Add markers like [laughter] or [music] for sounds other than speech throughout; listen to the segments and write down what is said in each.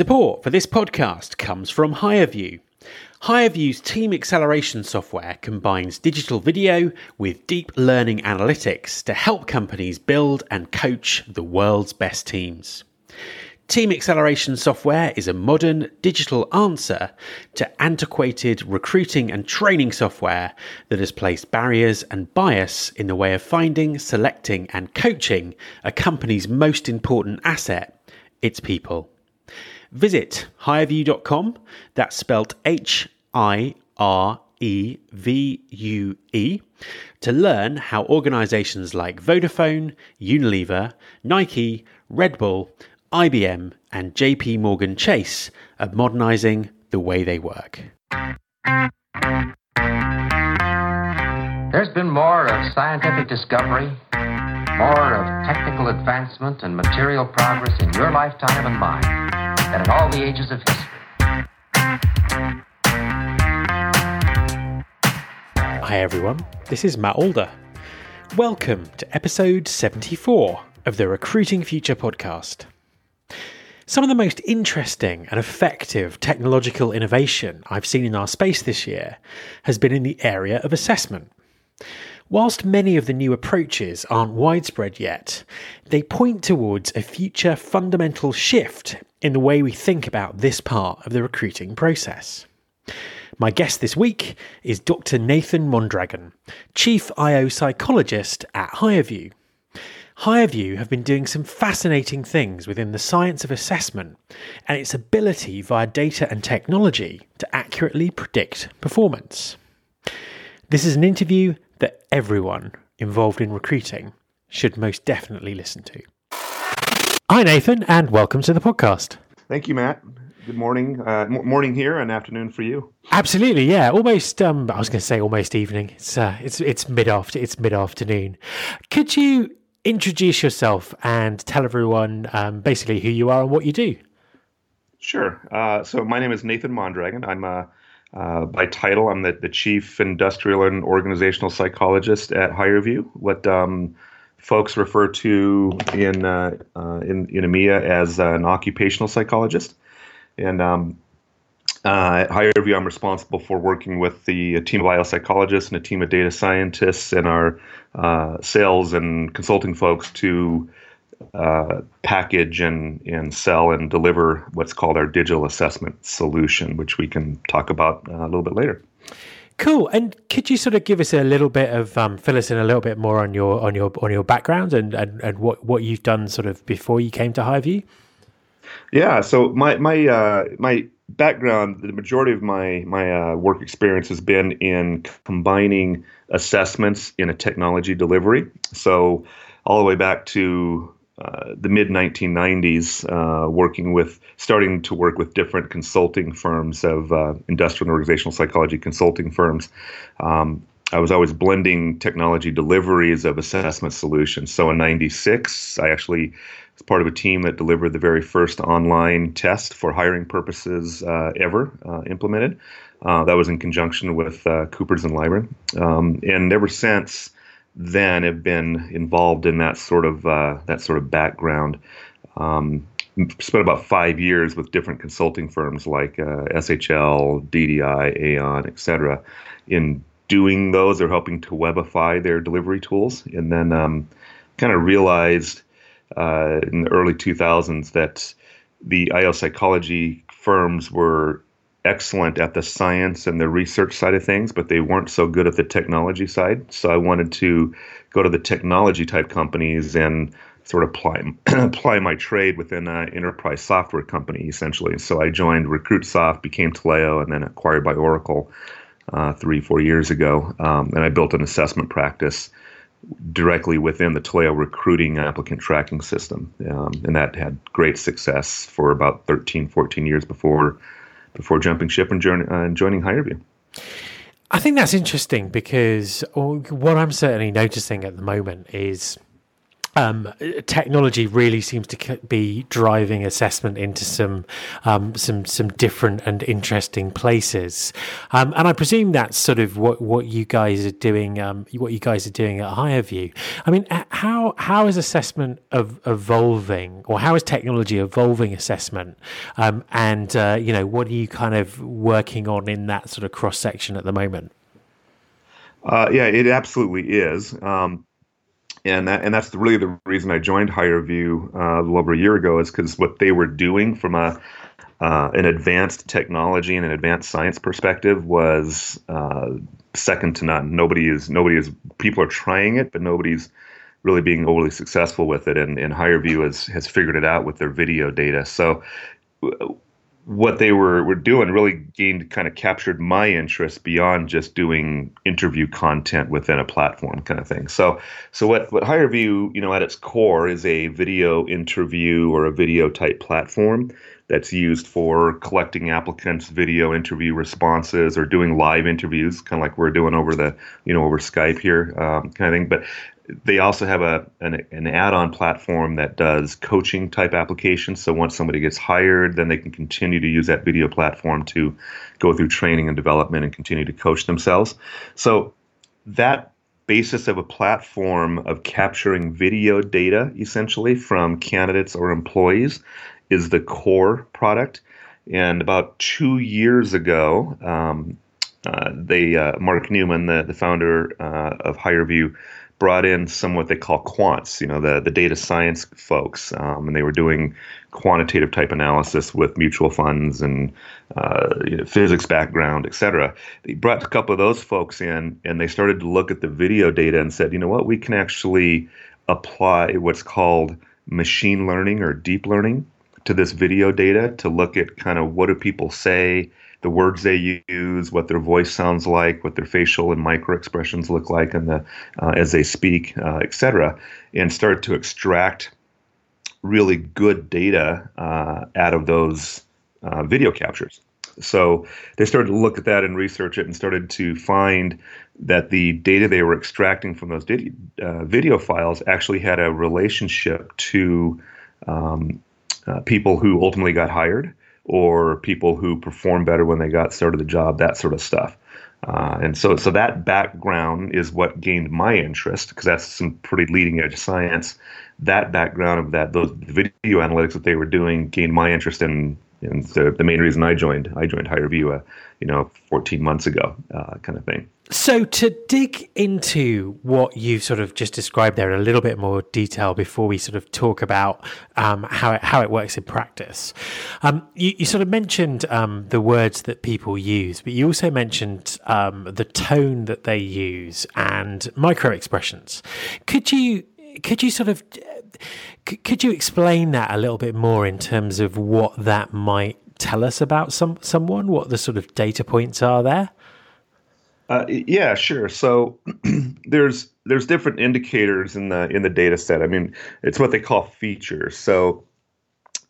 Support for this podcast comes from HireVue. HireVue's team acceleration software combines digital video with deep learning analytics to help companies build and coach the world's best teams. Team acceleration software is a modern digital answer to antiquated recruiting and training software that has placed barriers and bias in the way of finding, selecting, and coaching a company's most important asset, its people. Visit hirevue.com, that's spelled H I R E V U E, to learn how organizations like Vodafone, Unilever, Nike, Red Bull, IBM, and JP Morgan Chase are modernizing the way they work. There's been more of scientific discovery, more of technical advancement and material progress in your lifetime and mine than in all the ages of history. Hi everyone, this is Matt Alder. Welcome to episode 74 of the Recruiting Future podcast. Some of the most interesting and effective technological innovation I've seen in our space this year has been in the area of assessment. Whilst many of the new approaches aren't widespread yet, they point towards a future fundamental shift in the way we think about this part of the recruiting process. My guest this week is Dr. Nathan Mondragon, Chief IO Psychologist at HireVue. HireVue have been doing some fascinating things within the science of assessment and its ability via data and technology to accurately predict performance. This is an interview that everyone involved in recruiting should most definitely listen to. Hi, Nathan, and welcome to the podcast. Thank you, Matt. Good morning, uh, morning here, and afternoon for you. Absolutely, yeah. Almost. Um, I was going to say almost evening. It's uh, it's it's mid after. It's mid afternoon. Could you introduce yourself and tell everyone um, basically who you are and what you do? Sure. Uh, so my name is Nathan Mondragon. I'm a uh, by title, I'm the, the chief industrial and organizational psychologist at HireVue, what um, folks refer to in, uh, uh, in, in EMEA as an occupational psychologist. And um, uh, at HireVue, I'm responsible for working with the a team of IO psychologists and a team of data scientists and our uh, sales and consulting folks to uh, package and, and sell and deliver what's called our digital assessment solution, which we can talk about uh, a little bit later. Cool. And could you sort of give us a little bit of um, fill us in a little bit more on your on your on your background and, and, and what, what you've done sort of before you came to HireVue? Yeah. So my my uh, my background, the majority of my my uh, work experience has been in combining assessments in a technology delivery. So all the way back to uh, the mid 1990s, uh, working with, starting to work with different consulting firms of uh, industrial and organizational psychology consulting firms. Um, I was always blending technology deliveries of assessment solutions. So in '96, I actually was part of a team that delivered the very first online test for hiring purposes uh, ever uh, implemented. that was in conjunction with Coopers and Lybrand, um, and ever since then have been involved in that sort of uh, that sort of background. Um, spent about five years with different consulting firms like uh, SHL, DDI, Aon, etc. In doing those, or helping to webify their delivery tools, and then um, kind of realized uh, in the early 2000s that the IO psychology firms were excellent at the science and the research side of things, but they weren't so good at the technology side. So I wanted to go to the technology type companies and sort of apply apply [clears throat] my trade within an enterprise software company essentially. So I joined RecruitSoft, became Taleo, and then acquired by Oracle uh, three four years ago, um, and I built an assessment practice directly within the Taleo recruiting applicant tracking system, um, and that had great success for about 13 14 years before before jumping ship and, uh, joining HireVue. I think that's interesting because what I'm certainly noticing at the moment is um, technology really seems to be driving assessment into some um, some some different and interesting places, um, and I presume that's sort of what, what you guys are doing. Um, what you guys are doing at HireVue. I mean, how how is assessment of, evolving, or how is technology evolving assessment? Um, and uh, you know, what are you kind of working on in that sort of cross section at the moment? Uh, yeah, it absolutely is. Um, and that and that's really the reason I joined HireVue uh, a little over a year ago is because what they were doing from a uh, an advanced technology and an advanced science perspective was uh, second to none. Nobody is nobody is people are trying it, but nobody's really being overly successful with it. And, and HireVue has has figured it out with their video data. So what they were, were doing really gained kind of captured my interest beyond just doing interview content within a platform kind of thing. So so what what HireVue, you know, at its core is a video interview or a video type platform that's used for collecting applicants' video interview responses or doing live interviews, kind of like we're doing over the you know over Skype here, um, kind of thing. But they also have a an, an add-on platform that does coaching type applications. So once somebody gets hired, then they can continue to use that video platform to go through training and development and continue to coach themselves. So that basis of a platform of capturing video data essentially from candidates or employees is the core product. And about two years ago, um, uh, they uh, Mark Newman, the the founder uh, of HireVue, brought in some what they call quants, you know, the, the data science folks, um, and they were doing quantitative type analysis with mutual funds and uh, you know, physics background, et cetera. They brought a couple of those folks in, and they started to look at the video data and said, you know what, we can actually apply what's called machine learning or deep learning to this video data to look at kind of what do people say the words they use, what their voice sounds like, what their facial and micro expressions look like, and the uh, as they speak, uh, etc., and start to extract really good data uh, out of those uh, video captures. So they started to look at that and research it, and started to find that the data they were extracting from those uh, video files actually had a relationship to um, uh, people who ultimately got hired or people who perform better when they got started the job, that sort of stuff. Uh, and so, so that background is what gained my interest because that's some pretty leading edge science. That background of that, those video analytics that they were doing, gained my interest in. And the, the main reason I joined, I joined HireVue, uh, you know, 14 months ago, uh, kind of thing. So, to dig into what you've sort of just described there in a little bit more detail before we sort of talk about um, how, it, how it works in practice, um, you, you, sort of mentioned um, the words that people use, but you also mentioned um, the tone that they use and micro expressions. Could you could you sort of could you explain that a little bit more in terms of what that might tell us about some someone? What the sort of data points are there? Uh, yeah, sure. So [clears throat] there's there's different indicators in the in the data set. I mean, it's what they call features. So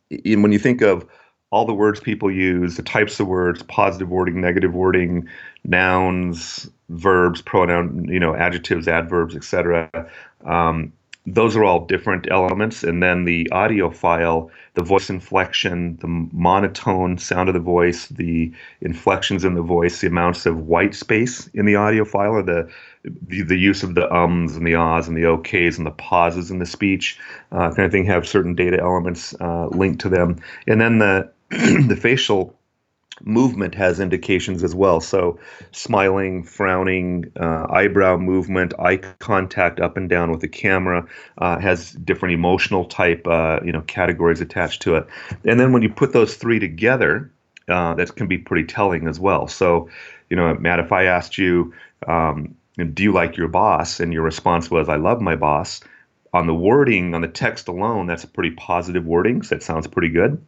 in, when you think of all the words people use, the types of words, positive wording, negative wording, nouns, verbs, pronoun, you know, adjectives, adverbs, etc. Um, those are all different elements. And then the audio file, the voice inflection, the monotone sound of the voice, the inflections in the voice, the amounts of white space in the audio file, or the the, the use of the ums and the ahs and the okays and the pauses in the speech, uh, kind of thing, have certain data elements uh, linked to them. And then the [clears throat] the facial movement has indications as well. So, smiling, frowning, uh, eyebrow movement, eye contact up and down with the camera uh, has different emotional type, uh, you know, categories attached to it. And then when you put those three together, uh, that can be pretty telling as well. So, you know, Matt, if I asked you, um, do you like your boss, and your response was, I love my boss. On the wording, on the text alone, that's a pretty positive wording, so that sounds pretty good.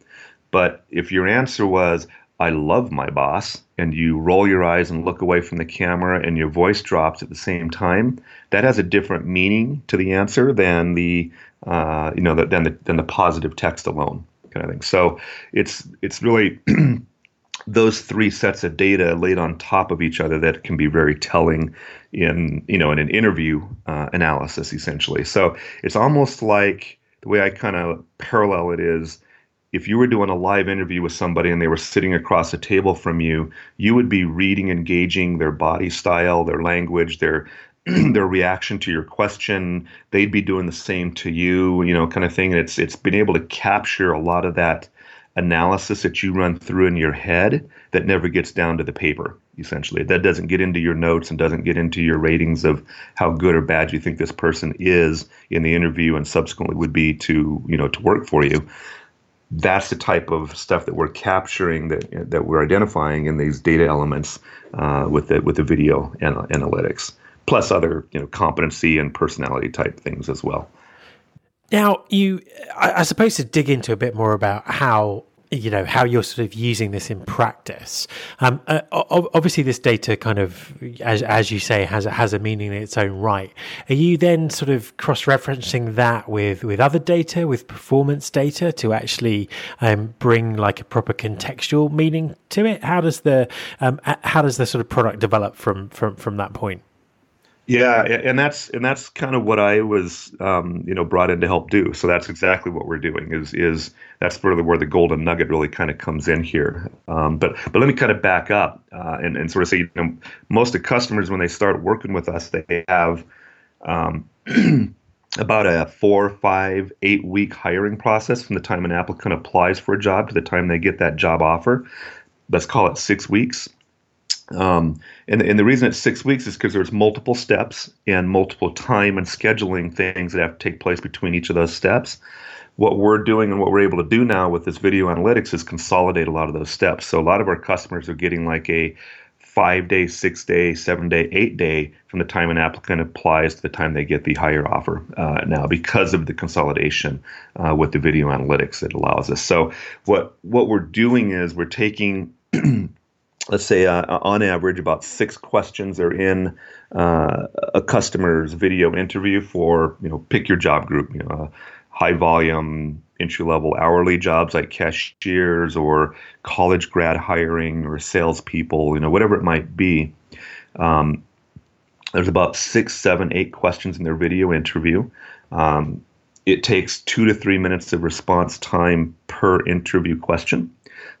But if your answer was, I love my boss, and you roll your eyes and look away from the camera and your voice drops at the same time, that has a different meaning to the answer than the uh, you know than the than the positive text alone kind of thing. So it's it's really [clears throat] those three sets of data laid on top of each other that can be very telling in you know in an interview uh, analysis essentially so it's almost like the way i kind of parallel it is if you were doing a live interview with somebody and they were sitting across a table from you you would be reading engaging their body style their language their [clears throat] their reaction to your question. They'd be doing the same to you you know kind of thing. And it's it's been able to capture a lot of that analysis that you run through in your head that never gets down to the paper essentially. That doesn't get into your notes and doesn't get into your ratings of how good or bad you think this person is in the interview and subsequently would be to you know to work for you that's the type of stuff that we're capturing that that we're identifying in these data elements uh, with the with the video analytics plus other you know competency and personality type things as well. Now, you, I, I suppose, to dig into a bit more about how you know how you're sort of using this in practice. Um, uh, obviously, this data kind of, as as you say, has has a meaning in its own right. Are you then sort of cross referencing that with with other data, with performance data, to actually um, bring like a proper contextual meaning to it? How does the um, how does the sort of product develop from from from that point? Yeah, and that's and that's kind of what I was, um, you know, brought in to help do. So that's exactly what we're doing. Is is that's really where the golden nugget really kind of comes in here. Um, but but let me kind of back up uh, and and sort of say, you know, most of customers when they start working with us, they have um, [clears throat] about a four, five, eight week hiring process from the time an applicant applies for a job to the time they get that job offer. Let's call it six weeks. Um, and, and the reason it's six weeks is because there's multiple steps and multiple time and scheduling things that have to take place between each of those steps. What we're doing and what we're able to do now with this video analytics is consolidate a lot of those steps. So a lot of our customers are getting like a five day, six day, seven day, eight day from the time an applicant applies to the time they get the higher offer uh, now because of the consolidation uh, with the video analytics that allows us. So what what we're doing is we're taking [clears throat] let's say uh, on average about six questions are in uh, a customer's video interview for you know pick your job group you know uh, high volume entry level hourly jobs like cashiers or college grad hiring or salespeople you know whatever it might be. Um, there's about six seven eight questions in their video interview. Um, it takes two to three minutes of response time per interview question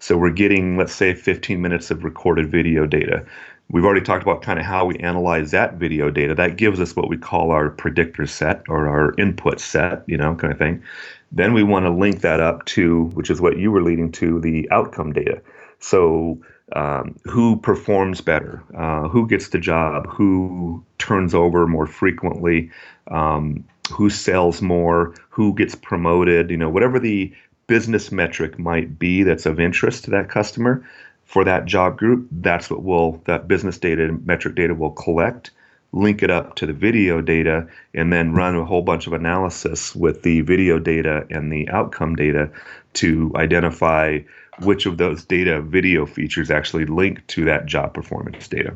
so we're getting, let's say, 15 minutes of recorded video data. We've already talked about kind of how we analyze that video data. That gives us what we call our predictor set or our input set, you know, kind of thing. Then we want to link that up to, which is what you were leading to, the outcome data. So um, who performs better, uh, who gets the job, who turns over more frequently, um, who sells more, who gets promoted, you know, whatever the business metric might be that's of interest to that customer for that job group, that's what will that business data metric data will collect, link it up to the video data, and then run a whole bunch of analysis with the video data and the outcome data to identify which of those data video features actually link to that job performance data.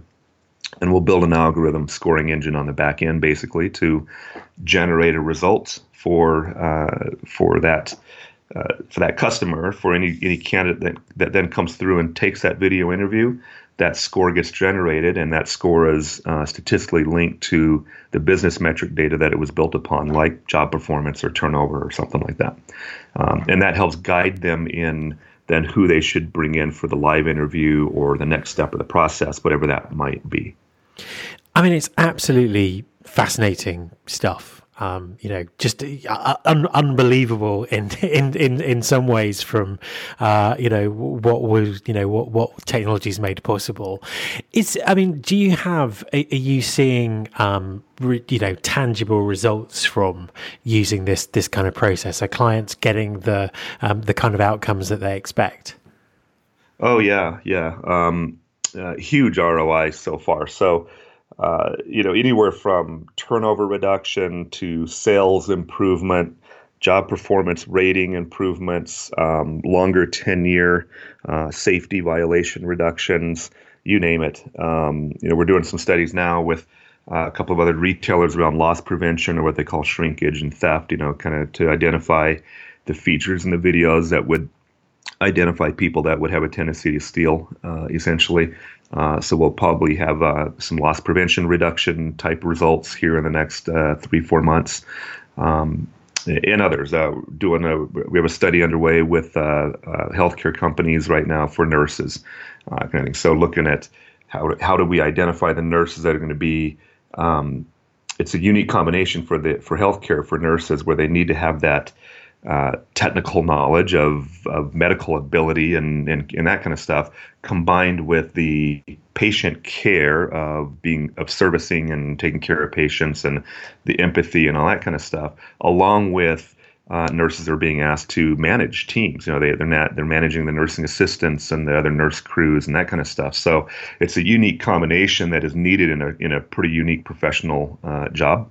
And we'll build an algorithm scoring engine on the back end basically to generate a result for uh, for that uh, for that customer, for any any candidate that, that then comes through and takes that video interview, that score gets generated, and that score is uh, statistically linked to the business metric data that it was built upon, like job performance or turnover or something like that. Um, and that helps guide them in then who they should bring in for the live interview or the next step of the process, whatever that might be. I mean, it's absolutely fascinating stuff um, you know, just uh, un- unbelievable in, in, in, in some ways from, uh, you know, what was, you know, what, what technologies made possible. Is, I mean, do you have, are, you seeing, um, re, you know, tangible results from using this, this kind of process? Are clients getting the, um, the kind of outcomes that they expect? Oh yeah. Yeah. Um, uh, huge ROI so far. So, uh, you know, anywhere from turnover reduction to sales improvement, job performance rating improvements, um, longer tenure, uh, safety violation reductions, you name it. Um, you know, we're doing some studies now with uh, a couple of other retailers around loss prevention or what they call shrinkage and theft. You know, kind of to identify the features in the videos that would identify people that would have a tendency to steal, uh, essentially. Uh, so we'll probably have uh, some loss prevention reduction type results here in the next uh, three four months. Um, and others uh, doing a we have a study underway with uh, healthcare companies right now for nurses, kind of. So looking at how how do we identify the nurses that are going to be um, it's a unique combination for the for healthcare for nurses where they need to have that uh, technical knowledge of, of medical ability and, and, and that kind of stuff combined with the patient care of being of servicing and taking care of patients and the empathy and all that kind of stuff along with uh, nurses are being asked to manage teams. You know, they, they're not they're managing the nursing assistants and the other nurse crews and that kind of stuff. So it's a unique combination that is needed in a in a pretty unique professional uh, job.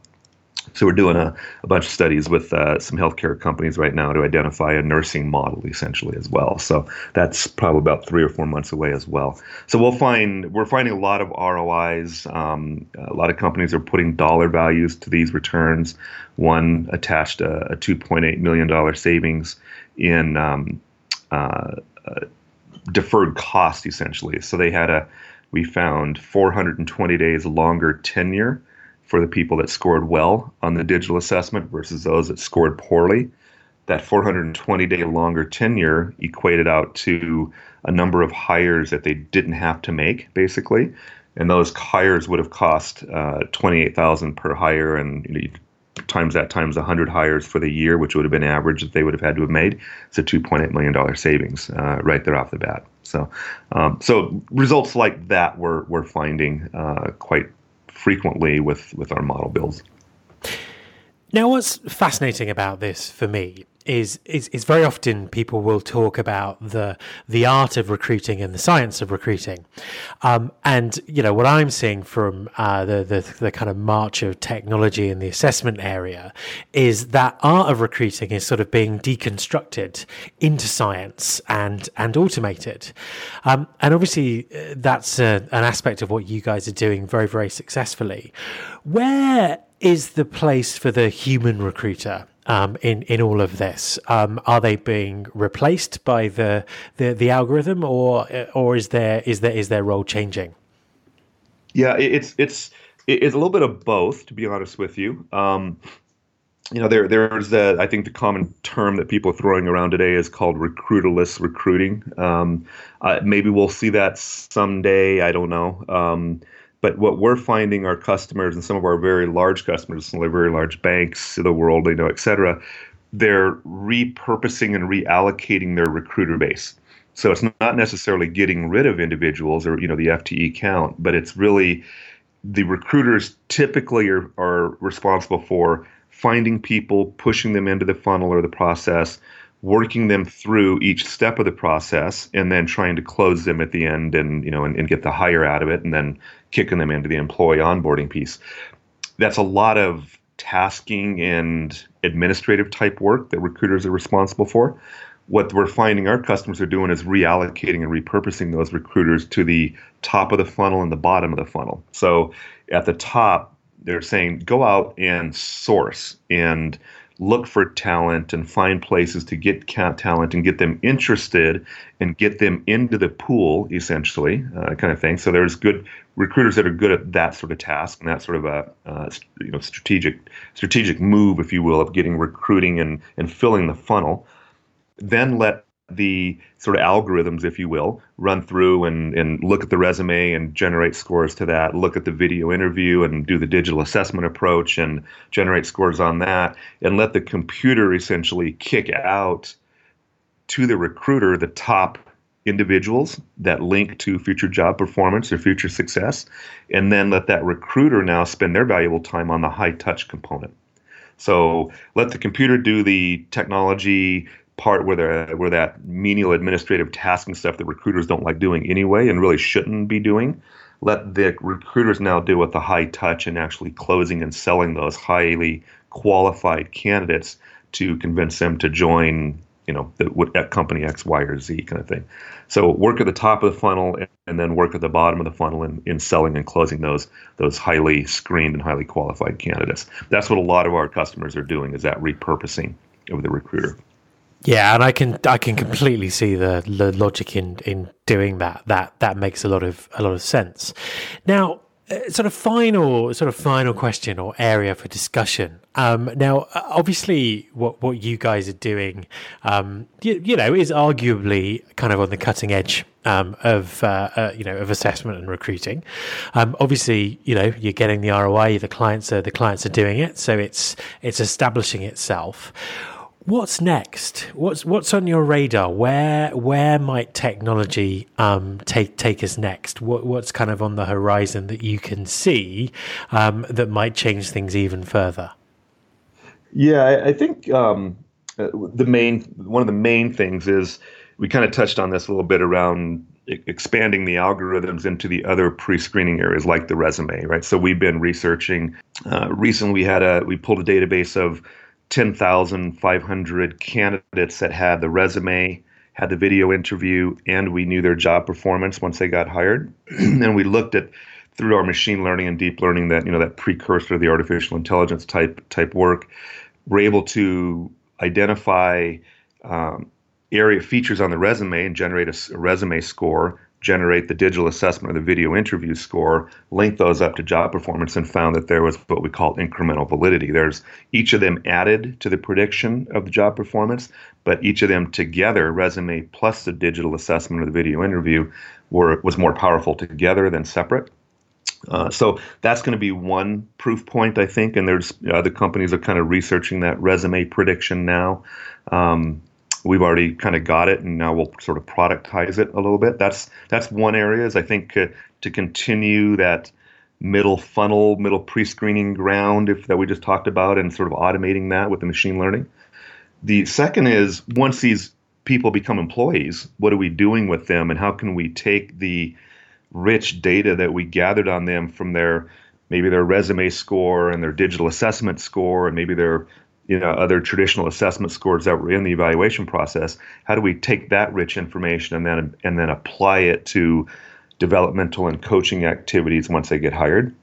So we're doing a, a bunch of studies with uh, some healthcare companies right now to identify a nursing model essentially as well. So that's probably about three or four months away as well. So we'll find we're finding a lot of ROIs. Um, a lot of companies are putting dollar values to these returns. One attached a, a 2.8 million dollar savings in um, uh, uh, deferred cost essentially. So they had a we found 420 days longer tenure for the people that scored well on the digital assessment versus those that scored poorly. That 420 day longer tenure equated out to a number of hires that they didn't have to make, basically. And those hires would have cost uh, 28,000 per hire, and you know, times that times 100 hires for the year, which would have been average that they would have had to have made. It's a 2.8 million dollar savings uh, right there off the bat. So, um, so results like that we're we're finding uh, quite frequently with with our model builds. Now, what's fascinating about this for me is, is is very often people will talk about the the art of recruiting and the science of recruiting, um, and you know what I'm seeing from uh, the, the the kind of march of technology in the assessment area is that art of recruiting is sort of being deconstructed into science and and automated, um, and obviously uh, that's a, an aspect of what you guys are doing very very successfully. Where is the place for the human recruiter um, in in all of this? Um, are they being replaced by the, the the algorithm, or or is there is there is their role changing? Yeah, it's it's it's a little bit of both, to be honest with you. Um, you know, there there's the I think the common term that people are throwing around today is called recruiterless recruiting. Um, uh, maybe we'll see that someday. I don't know. Um, but what we're finding our customers and some of our very large customers, some of the very large banks in the world, you know, et cetera, they're repurposing and reallocating their recruiter base. So it's not necessarily getting rid of individuals or you know the FTE count, but it's really the recruiters typically are, are responsible for finding people, pushing them into the funnel or the process, working them through each step of the process and then trying to close them at the end and you know and, and, get the hire out of it and then kicking them into the employee onboarding piece. That's a lot of tasking and administrative type work that recruiters are responsible for. What we're finding our customers are doing is reallocating and repurposing those recruiters to the top of the funnel and the bottom of the funnel. So at the top they're saying go out and source and look for talent and find places to get talent and get them interested and get them into the pool essentially uh, kind of thing. So there's good recruiters that are good at that sort of task and that sort of a uh, you know strategic strategic move if you will of getting recruiting and and filling the funnel. Then let the sort of algorithms, if you will, run through and, and look at the resume and generate scores to that, look at the video interview and do the digital assessment approach and generate scores on that, and let the computer essentially kick out to the recruiter the top individuals that link to future job performance or future success, and then let that recruiter now spend their valuable time on the high touch component. So let the computer do the technology part where where that menial administrative tasking stuff that recruiters don't like doing anyway and really shouldn't be doing let the recruiters now deal with the high touch and actually closing and selling those highly qualified candidates to convince them to join you know the, company x y or z kind of thing. So work at the top of the funnel and then work at the bottom of the funnel in, in selling and closing those those highly screened and highly qualified candidates. That's what a lot of our customers are doing is that repurposing of the recruiter Yeah, and I can I can completely see the, the logic in in doing that. That that makes a lot of a lot of sense. Now, uh, sort of final sort of final question or area for discussion. Um, now, uh, obviously, what what you guys are doing, um, you, you, know, is arguably kind of on the cutting edge um, of uh, uh, you know of assessment and recruiting. Um, obviously, you know, you're getting the ROI. The clients are the clients are doing it, so it's it's establishing itself. What's next? What's what's on your radar? Where where might technology um, take take us next? What what's kind of on the horizon that you can see um, that might change things even further? Yeah, I, I think um, uh, the main one of the main things is we kind of touched on this a little bit around expanding the algorithms into the other pre-screening areas like the resume right so we've been researching uh, recently we had a we pulled a database of 10,500 candidates that had the resume, had the video interview, and we knew their job performance once they got hired. [clears throat] and we looked at through our machine learning and deep learning that you know that precursor to the artificial intelligence type type work, we're able to identify um, area features on the resume and generate a, a resume score generate the digital assessment or the video interview score, link those up to job performance, and found that there was what we call incremental validity. There's each of them added to the prediction of the job performance, but each of them together, resume plus the digital assessment or the video interview, were was more powerful together than separate. Uh, so that's going to be one proof point, I think, and there's other companies are kind of researching that resume prediction now. Um, we've already kind of got it, and now we'll sort of productize it a little bit. That's that's one area. Is I think uh, to continue that middle funnel, middle pre-screening ground if, that we just talked about, and sort of automating that with the machine learning. The second is once these people become employees, what are we doing with them, and how can we take the rich data that we gathered on them from their maybe their resume score and their digital assessment score and maybe their you know other traditional assessment scores that were in the evaluation process how do we take that rich information and then and then apply it to developmental and coaching activities once they get hired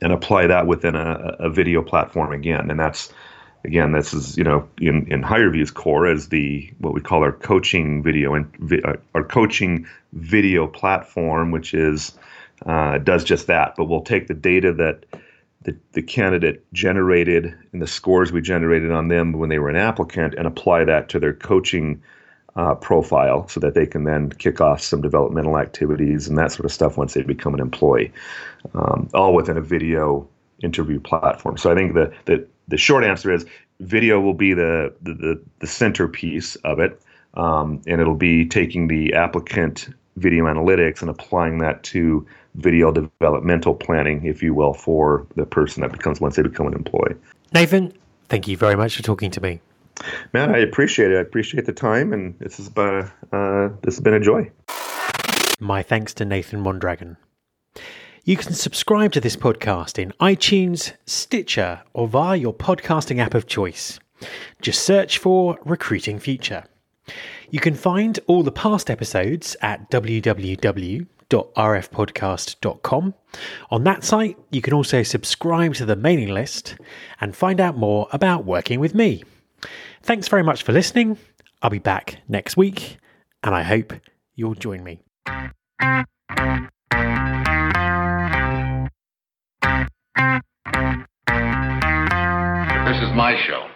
and apply that within a, a video platform again? And that's again this is you know in in HireVue's core as the what we call our coaching video and uh, our coaching video platform which is uh, does just that. But we'll take the data that the, the candidate generated and the scores we generated on them when they were an applicant and apply that to their coaching uh, profile so that they can then kick off some developmental activities and that sort of stuff once they become an employee, um, all within a video interview platform. So I think the, the, the short answer is video will be the, the, the, centerpiece of it. Um, and it'll be taking the applicant video analytics and applying that to video developmental planning, if you will, for the person that becomes once they become an employee. Nathan, thank you very much for talking to me. Matt, I appreciate it. I appreciate the time, and this has been a, uh, this has been a joy. My thanks to Nathan Mondragon. You can subscribe to this podcast in iTunes, Stitcher, or via your podcasting app of choice. Just search for Recruiting Future. You can find all the past episodes at www.rfpodcast.com. On that site, you can also subscribe to the mailing list and find out more about working with me. Thanks very much for listening. I'll be back next week, and I hope you'll join me. This is my show.